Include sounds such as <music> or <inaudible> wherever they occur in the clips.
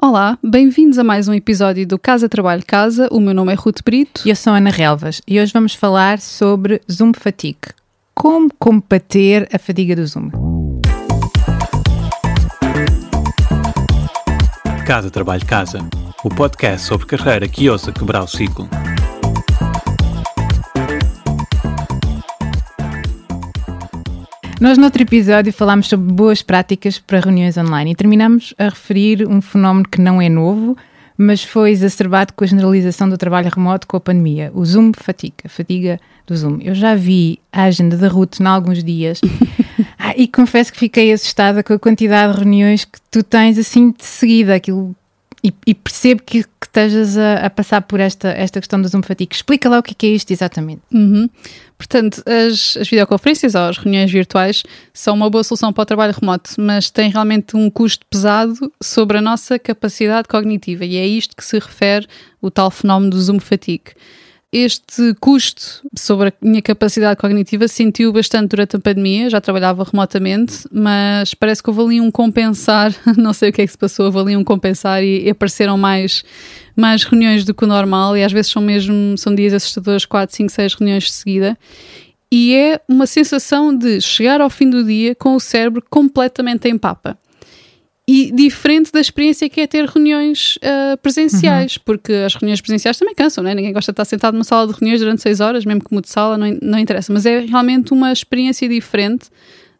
Olá, bem-vindos a mais um episódio do Casa Trabalho Casa. O meu nome é Ruth Brito. E eu sou Ana Relvas e hoje vamos falar sobre Zoom Fatigue. Como combater a fadiga do Zoom? Casa Trabalho Casa, o podcast sobre carreira que ousa quebrar o ciclo. Nós, no outro episódio, falámos sobre boas práticas para reuniões online e terminamos a referir um fenómeno que não é novo, mas foi exacerbado com a generalização do trabalho remoto com a pandemia, o Zoom fatiga, a fadiga do Zoom. Eu já vi a agenda da Ruth em alguns dias <laughs> ah, e confesso que fiquei assustada com a quantidade de reuniões que tu tens assim de seguida, aquilo e, e, percebo que estejas a, a, passar por esta, esta questão do Zoom Fatigue. Explica lá o que é, é isto exatamente. Uhum. Portanto, as, as videoconferências ou as reuniões virtuais são uma boa solução para o trabalho remoto, mas têm realmente um custo pesado sobre a nossa capacidade cognitiva e é isto que se refere o tal fenómeno do Zoom Fatigue este custo sobre a minha capacidade cognitiva sentiu bastante durante a pandemia, já trabalhava remotamente, mas parece que houve ali um compensar, <laughs> não sei o que é que se passou, houve ali um compensar e, e apareceram mais, mais reuniões do que o normal e às vezes são mesmo, são dias assustadores, 4, 5, 6 reuniões de seguida. E é uma sensação de chegar ao fim do dia com o cérebro completamente em papa e diferente da experiência que é ter reuniões uh, presenciais, uhum. porque as reuniões presenciais também cansam, não é? Ninguém gosta de estar sentado numa sala de reuniões durante seis horas, mesmo que mude sala, não, não interessa, mas é realmente uma experiência diferente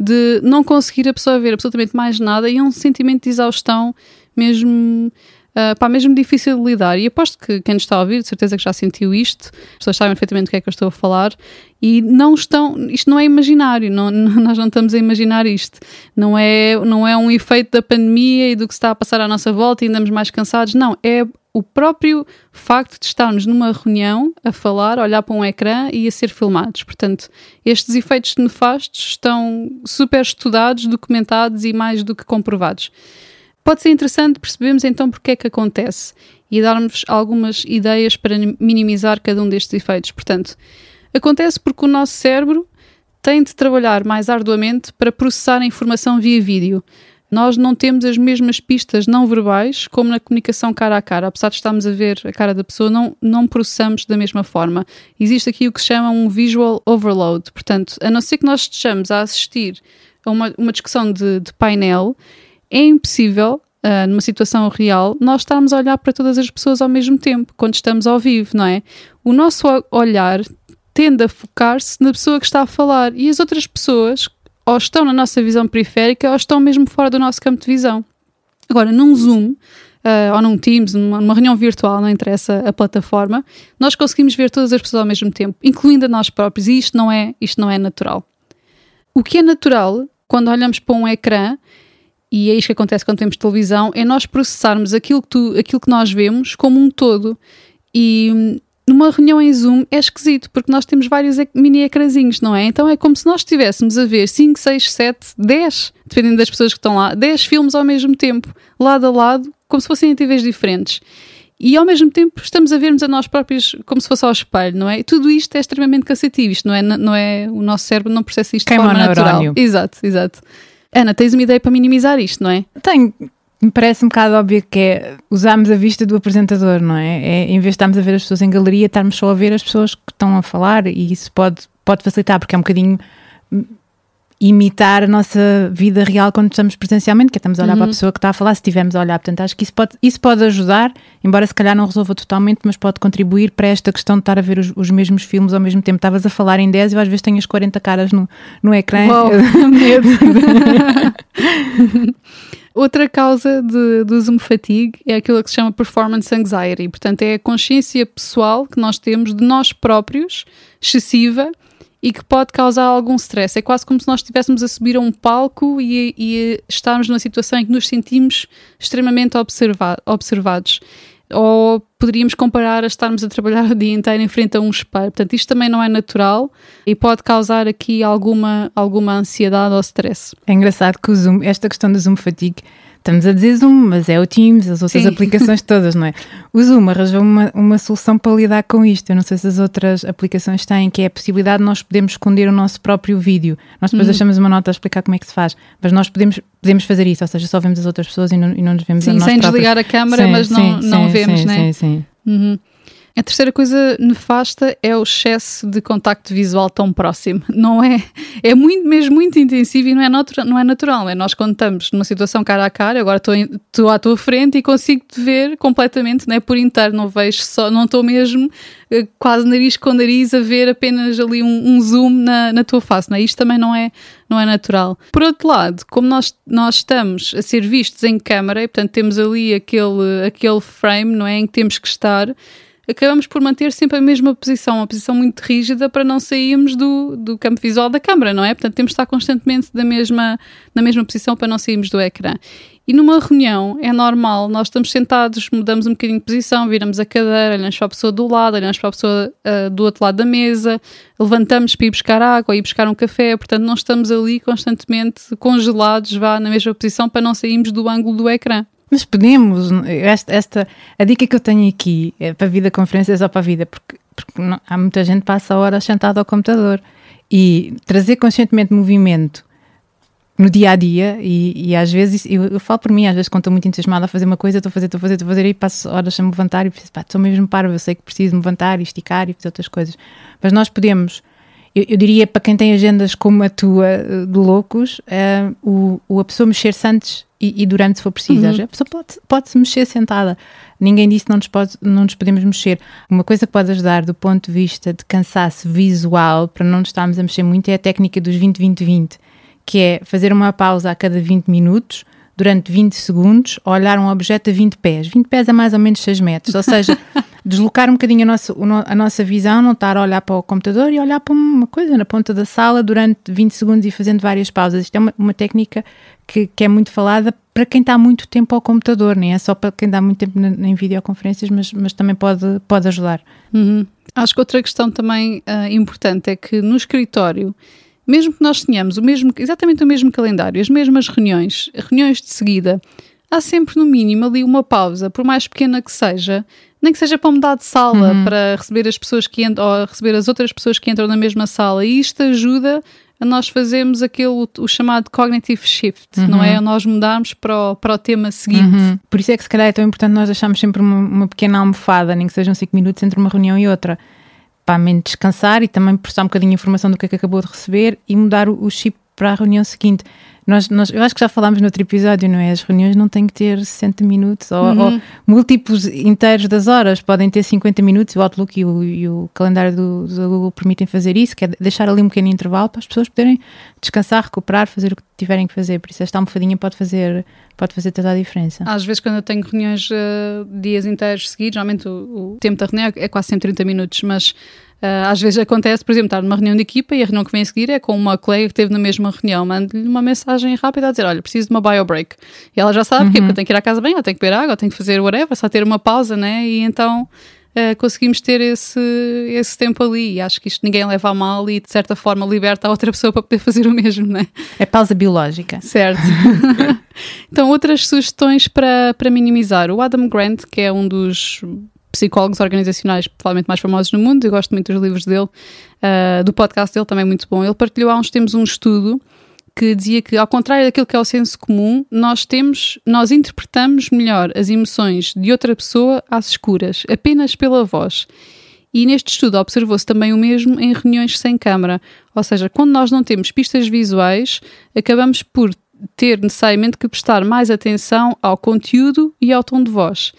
de não conseguir absorver absolutamente mais nada e é um sentimento de exaustão mesmo uh, pá, mesmo difícil de lidar. E aposto que quem nos está a ouvir, de certeza que já sentiu isto, as pessoas sabem perfeitamente do que é que eu estou a falar, e não estão, isto não é imaginário, <laughs> não, nós não estamos a imaginar isto. Não é, não é um efeito da pandemia e do que se está a passar à nossa volta e andamos mais cansados, não, é o próprio facto de estarmos numa reunião a falar, a olhar para um ecrã e a ser filmados. Portanto, estes efeitos nefastos estão super estudados, documentados e mais do que comprovados. Pode ser interessante percebermos então porque é que acontece e darmos algumas ideias para minimizar cada um destes efeitos. Portanto, acontece porque o nosso cérebro tem de trabalhar mais arduamente para processar a informação via vídeo. Nós não temos as mesmas pistas não verbais como na comunicação cara a cara. Apesar de estarmos a ver a cara da pessoa, não, não processamos da mesma forma. Existe aqui o que se chama um visual overload. Portanto, a não ser que nós estejamos a assistir a uma, uma discussão de, de painel, é impossível, uh, numa situação real, nós estarmos a olhar para todas as pessoas ao mesmo tempo, quando estamos ao vivo, não é? O nosso olhar tende a focar-se na pessoa que está a falar e as outras pessoas ou estão na nossa visão periférica ou estão mesmo fora do nosso campo de visão. Agora, num Zoom, uh, ou num Teams, numa, numa, reunião virtual, não interessa a plataforma, nós conseguimos ver todas as pessoas ao mesmo tempo, incluindo a nós próprios, e isto não é, isto não é natural. O que é natural, quando olhamos para um ecrã, e é isto que acontece quando temos televisão, é nós processarmos aquilo que, tu, aquilo que nós vemos como um todo. E hum, numa reunião em Zoom é esquisito, porque nós temos vários mini ecrãzinhos, não é? Então é como se nós estivéssemos a ver 5, 6, 7, 10, dependendo das pessoas que estão lá, 10 filmes ao mesmo tempo, lado a lado, como se fossem em TVs diferentes. E ao mesmo tempo estamos a vermos a nós próprios como se fosse ao espelho, não é? E tudo isto é extremamente cansativo, isto não é, não é o nosso cérebro não processa isto Queima de forma natural. Neurónio. Exato, exato. Ana, tens uma ideia para minimizar isto, não é? Tenho. Me parece um bocado óbvio que é usarmos a vista do apresentador, não é? é? Em vez de estarmos a ver as pessoas em galeria, estarmos só a ver as pessoas que estão a falar e isso pode, pode facilitar, porque é um bocadinho imitar a nossa vida real quando estamos presencialmente, que é estamos a olhar uhum. para a pessoa que está a falar, se estivermos a olhar. Portanto, acho que isso pode, isso pode ajudar, embora se calhar não resolva totalmente, mas pode contribuir para esta questão de estar a ver os, os mesmos filmes ao mesmo tempo. Estavas a falar em 10 e às vezes tenho 40 caras no, no ecrã. <laughs> <laughs> Medo. <laughs> Outra causa de, do Zoom fatigue é aquilo que se chama performance anxiety. Portanto, é a consciência pessoal que nós temos de nós próprios, excessiva, e que pode causar algum stress. É quase como se nós estivéssemos a subir a um palco e, e estarmos numa situação em que nos sentimos extremamente observa observados. Ou poderíamos comparar a estarmos a trabalhar <laughs> o dia inteiro em frente a um espelho. Portanto, isto também não é natural e pode causar aqui alguma, alguma ansiedade ou stress. É engraçado que o Zoom, esta questão do Zoom fatigue Estamos a dizer Zoom, mas é o Teams, as outras Sim. aplicações <laughs> todas, não é? O Zoom arranjou uma, uma solução para lidar com isto. Eu não sei se as outras aplicações têm, que é a possibilidade de nós podermos esconder o nosso próprio vídeo. Nós depois deixamos uma nota a explicar como é que se faz, mas nós podemos, podemos fazer isso, ou seja, só vemos as outras pessoas e não, e não nos vemos a Sim, nós sem próprios. desligar a câmara, Sim, mas não, sim, não sim, vemos, sim, né? Sim, sim. Uhum. A terceira coisa nefasta é o excesso de contacto visual tão próximo. Não é, é muito, mesmo muito intensivo e não é, natura, não é natural. É nós quando estamos numa situação cara a cara, agora estou, à tua frente e consigo te ver completamente, né, por inteiro. Não vejo só, não estou mesmo eh, quase nariz com nariz a ver apenas ali um, um zoom na, na tua face. Né? Isto também não é, não é natural. Por outro lado, como nós, nós estamos a ser vistos em câmara e portanto temos ali aquele, aquele frame, não é, em que temos que estar acabamos por manter sempre a mesma posição, uma posição muito rígida para não sairmos do, do campo visual da câmara, não é? Portanto, temos de estar constantemente da mesma, na mesma posição para não sairmos do ecrã. E numa reunião é normal, nós estamos sentados, mudamos um bocadinho de posição, viramos a cadeira, olhamos para a pessoa do lado, olhamos para a pessoa ah, do outro lado da mesa, levantamos para ir buscar água ir buscar um café, portanto não estamos ali constantemente congelados, vá na mesma posição para não sairmos do ângulo do ecrã. Mas podemos, esta, esta, a dica que eu tenho aqui é para a vida conferências ou para a vida, porque, porque não- há muita gente que passa horas sentado ao computador. E trazer conscientemente movimento no dia a dia e, e às vezes, eu, eu falo por mim, às vezes quando estou muito entusiasmada a fazer uma coisa, estou a fazer, estou a fazer, estou a fazer e passo horas sem me levantar e preciso, pá, estou mesmo parvo, eu sei que preciso me levantar e esticar e fazer outras coisas, mas nós podemos eu, eu diria para quem tem agendas como a tua eh, de loucos, eh, o, o a pessoa mexer-se antes e, e durante se for preciso. A pessoa pode, pode-se mexer sentada. Ninguém disse que não nos, pode, não nos podemos mexer. Uma coisa que pode ajudar do ponto de vista de cansaço visual, para não nos estarmos a mexer muito, é a técnica dos 20-20-20, que é fazer uma pausa a cada 20 minutos, durante 20 segundos, olhar um objeto a 20 pés. 20 pés é mais ou menos 6 metros, ou seja, <laughs> deslocar um bocadinho a nossa, a nossa visão, não estar a olhar para o computador e olhar para uma coisa na ponta da sala durante 20 segundos e fazendo várias pausas. Isto é uma, uma técnica que, que é muito falada para quem está muito tempo ao computador, nem é só para quem dá muito tempo em videoconferências, mas, mas também pode, pode ajudar. Uhum. Acho que outra questão também ah, importante é que no escritório, mesmo que nós tenhamos o mesmo, exatamente o mesmo calendário, as mesmas reuniões, reuniões de seguida, há sempre no mínimo ali uma pausa, por mais pequena que seja, nem que seja para mudar de sala, para receber as pessoas que entram, ou receber as outras pessoas que entram na mesma sala, e isto ajuda a nós fazermos aquele, o chamado cognitive shift, não é? A nós mudarmos para o, para o tema seguinte. Uhum. Por isso é que se calhar é tão importante nós deixarmos sempre uma, uma pequena almofada, nem que sejam 5 minutos entre uma reunião e outra, para a mente descansar e também prestar um bocadinho de informação do que é que acabou de receber e mudar o chip para a reunião seguinte. Nós, nós, eu acho que já falámos no outro episódio, não é? As reuniões não têm que ter 60 minutos ou, ou múltiplos inteiros das horas, podem ter 50 minutos. O Outlook e o, e o calendário do, do Google permitem fazer isso, que é deixar ali um pequeno intervalo para as pessoas poderem descansar, recuperar, fazer o que tiverem que fazer. Por isso, esta almofadinha pode fazer, pode fazer toda a diferença. Às vezes, quando eu tenho reuniões eh, dias inteiros seguidos, geralmente o, o tempo da reunião é quase sempre 30 minutos, mas eh, às vezes acontece, por exemplo, estar numa reunião de equipa e a reunião que vem a seguir é com uma colega que esteve na mesma reunião. Mando-lhe uma mensagem rápida a dizer: Olha, preciso de uma bio break. E ela já sabe, porque eu tenho que ir à casa bem, tenho que beber água, eu tenho que fazer whatever, só ter uma pausa, né? E então. eh, conseguimos ter esse, esse tempo ali e acho que isto ninguém leva a mal e de certa forma liberta a outra pessoa para poder <laughs> fazer o mesmo, né? É pausa biológica. Certo. <laughs> então, outras sugestões para, para minimizar. O Adam Grant, que é um dos psicólogos organizacionais provavelmente mais famosos no mundo, eu gosto muito dos livros dele, ah, do podcast dele também é muito bom. Ele partilhou há uns tempos um estudo que dizia que, ao contrário daquilo que é o senso comum, nós temos, nós interpretamos melhor as emoções de outra pessoa às escuras, apenas pela voz. E neste estudo observou-se também o mesmo em reuniões sem câmara. Ou seja, quando nós não temos pistas visuais, acabamos por ter necessariamente que prestar mais atenção ao conteúdo e ao tom de voz.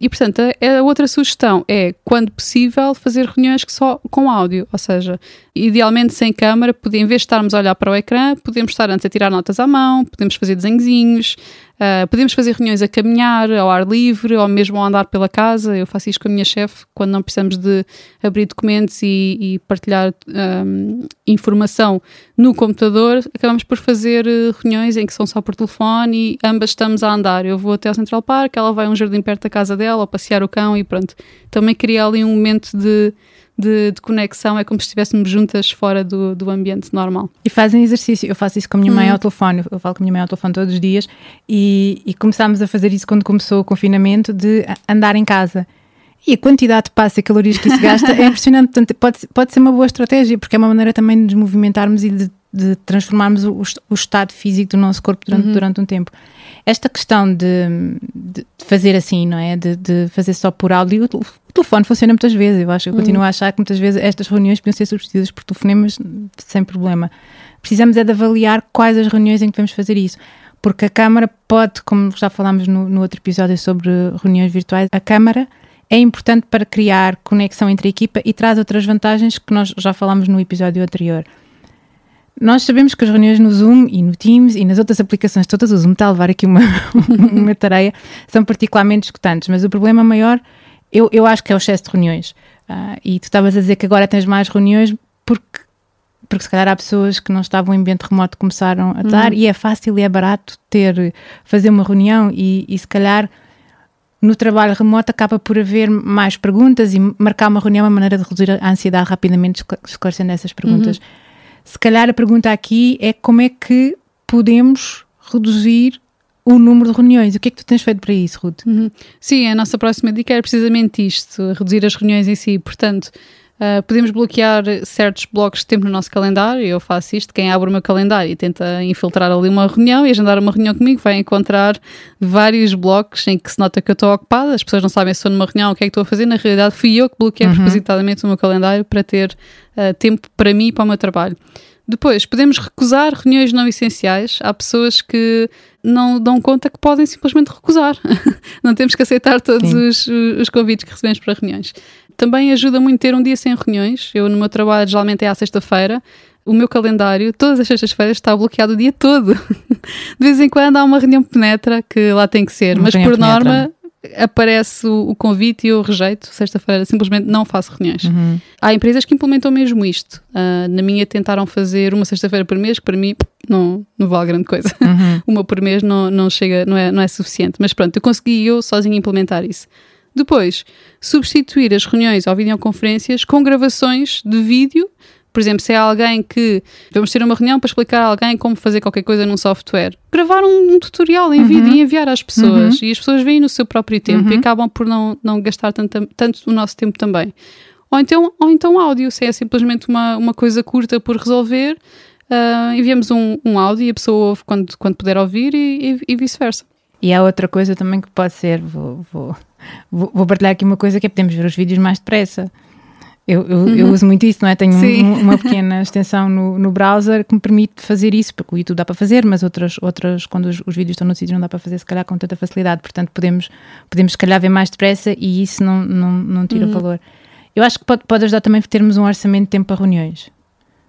E, portanto, a, a outra sugestão é, quando possível, fazer reuniões que só com áudio, ou seja, idealmente sem câmara, em vez de estarmos a olhar para o ecrã, podemos estar antes a tirar notas à mão, podemos fazer desenhozinhos, ah, podemos fazer reuniões a caminhar, ao ar livre, ou mesmo a andar pela casa. Eu faço isto com a minha chefe, quando não precisamos de abrir documentos e, e partilhar ahm, informação no computador, acabamos por fazer eh, reuniões em que são só por telefone e ambas estamos a andar. Eu vou até ao Central Park, ela vai a um jardim perto da casa dela, ou passear o cão e pronto. Também cria ali um momento de, de, de, conexão, é como se estivéssemos juntas fora do, do ambiente normal. E fazem exercício. Eu faço isso com a minha mãe hum. ao telefone, eu falo com a minha mãe ao telefone todos os dias e, e começámos a fazer isso quando começou o confinamento de andar em casa. E a quantidade de passos e calorias que isso gasta é <laughs> impressionante. Portanto, pode, pode ser uma boa estratégia, porque é uma maneira também de nos movimentarmos e de, de transformarmos o, o, estado físico do nosso corpo durante, uhum. durante um tempo. Esta questão de, de fazer assim, não é? De, de, fazer só por áudio, o, o telefone funciona muitas vezes. Eu acho, eu continuo uhum. a achar que muitas vezes estas reuniões podiam ser substituídas por telefonemas sem problema. Precisamos é de avaliar quais as reuniões em que devemos fazer isso porque a Câmara pode, como já falámos no, no, outro episódio sobre reuniões virtuais, a Câmara é importante para criar conexão entre a equipa e traz outras vantagens que nós já falámos no episódio anterior. Nós sabemos que as reuniões no Zoom e no Teams e nas outras aplicações todas, o Zoom está a levar aqui uma, <laughs> uma tarefa, são particularmente escutantes, mas o problema maior, eu, eu acho que é o excesso de reuniões. Uh, e tu estavas a dizer que agora tens mais reuniões porque, porque se calhar há pessoas que não estavam em ambiente remoto começaram a estar uhum. e é fácil e é barato ter, fazer uma reunião e, e se calhar no trabalho remoto acaba por haver mais perguntas e marcar uma reunião é uma maneira de reduzir a ansiedade rapidamente esclarecendo essas perguntas. Uhum. Se calhar a pergunta aqui é como é que podemos reduzir o número de reuniões. O que é que tu tens feito para isso, Ruth? Uhum. Sim, a nossa próxima dica é precisamente isto, reduzir as reuniões em si. Portanto, Uh, podemos bloquear certos blocos de tempo no nosso calendário. Eu faço isto. Quem abre o meu calendário e tenta infiltrar ali uma reunião e agendar uma reunião comigo vai encontrar vários blocos em que se nota que eu estou ocupada. As pessoas não sabem se estou numa reunião, o que é que estou a fazer. Na realidade, fui eu que bloqueei uhum. propositadamente o meu calendário para ter uh, tempo para mim e para o meu trabalho. Depois, podemos recusar reuniões não essenciais. Há pessoas que não dão conta que podem simplesmente recusar. <laughs> não temos que aceitar todos os, os, convites que recebemos para reuniões. Também ajuda muito ter um dia sem reuniões. Eu, no meu trabalho, geralmente é à sexta-feira. O meu calendário, todas as sextas-feiras, está bloqueado o dia todo. <laughs> De vez em quando há uma reunião penetra que lá tem que ser, mas por penetra. norma aparece o, o, convite e eu rejeito. Sexta-feira simplesmente não faço reuniões. Uhum. Há empresas que implementam mesmo isto. Uh, na minha tentaram fazer uma sexta-feira por mês, que para mim não, não vale grande coisa. Uhum. <laughs> uma por mês não, não chega, não é, não é suficiente. Mas pronto, eu consegui eu sozinho implementar isso. Depois, substituir as reuniões ou videoconferências com gravações de vídeo por exemplo, se é alguém que vamos ter uma reunião para explicar a alguém como fazer qualquer coisa num software, gravar um, um tutorial em uhum. vídeo e enviar às pessoas. Uhum. E as pessoas veem no seu próprio tempo uhum. e acabam por não, não gastar tanto, tanto o nosso tempo também. Ou então, ou então áudio, se é simplesmente uma, uma coisa curta por resolver, uh, enviamos um, um áudio e a pessoa ouve quando, quando puder ouvir e, e, e vice-versa. E há outra coisa também que pode ser, vou, vou, vou partilhar aqui uma coisa que é podemos ver os vídeos mais depressa. Eu, eu, uhum. eu, uso muito isso, não é? Tenho um, uma pequena <laughs> extensão no, no browser que me permite fazer isso, porque o YouTube dá para fazer, mas outras, outras quando os, os vídeos estão no sítio não dá para fazer, se calhar, com tanta facilidade. Portanto, podemos, podemos se calhar, ver mais depressa e isso não, não, não tira uhum. valor. Eu acho que pode, pode ajudar também termos um orçamento de tempo para reuniões.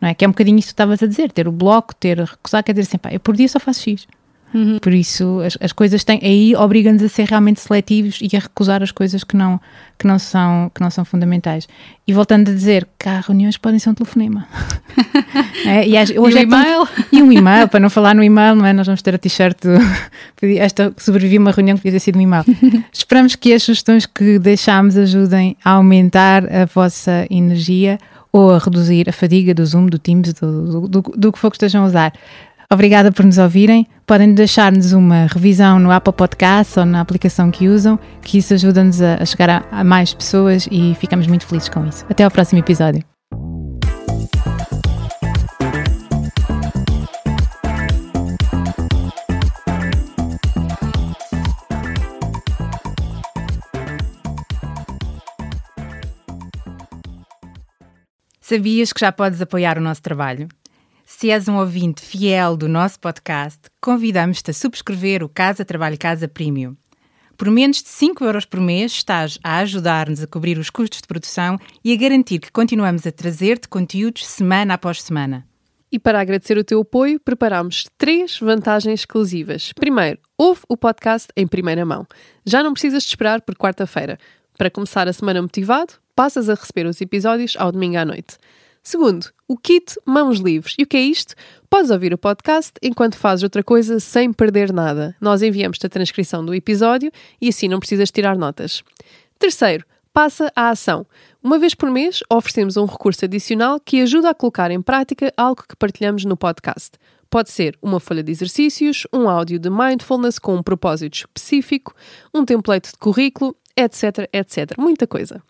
Não é? Que é um bocadinho isso que tu estavas a dizer, ter o bloco, ter recusar, quer dizer assim, pá, eu por dia só faço X. Uhum. Por isso, as, as coisas têm. Aí obrigam-nos a ser realmente seletivos e a recusar as coisas que não, que não, são, que não são fundamentais. E voltando a dizer que há reuniões que podem ser um telefonema. <laughs> é, e, hoje e um é e-mail? e um e-mail, para não falar no e-mail, não é? Nós vamos ter a t-shirt. <laughs> Esta sobrevivi uma reunião que podia ter sido um e-mail. <laughs> Esperamos que as sugestões que deixámos ajudem a aumentar a vossa energia ou a reduzir a fadiga do Zoom, do Teams, do, do, do, do que for que estejam a usar. Obrigada por nos ouvirem. Podem deixar-nos uma revisão no Apple Podcast ou na aplicação que usam, que isso ajuda-nos a chegar a, a mais pessoas e ficamos muito felizes com isso. Até ao próximo episódio. Sabias que já podes apoiar o nosso trabalho? Se és um ouvinte fiel do nosso podcast, convidamos-te a subscrever o Casa Trabalho Casa Premium. Por menos de 5 euros por mês, estás a ajudar-nos a cobrir os custos de produção e a garantir que continuamos a trazer-te conteúdos semana após semana. E para agradecer o teu apoio, preparamos três vantagens exclusivas. Primeiro, ouve o podcast em primeira mão. Já não precisas de esperar por quarta-feira. Para começar a semana motivado, passas a receber os episódios ao domingo à noite. Segundo, o kit Mãos Livres. E o que é isto? Podes ouvir o podcast enquanto fazes outra coisa sem perder nada. Nós enviamos-te a transcrição do episódio e assim não precisas tirar notas. Terceiro, passa à ação. Uma vez por mês, oferecemos um recurso adicional que ajuda a colocar em prática algo que partilhamos no podcast. Pode ser uma folha de exercícios, um áudio de mindfulness com um propósito específico, um template de currículo, etc, etc. Muita coisa.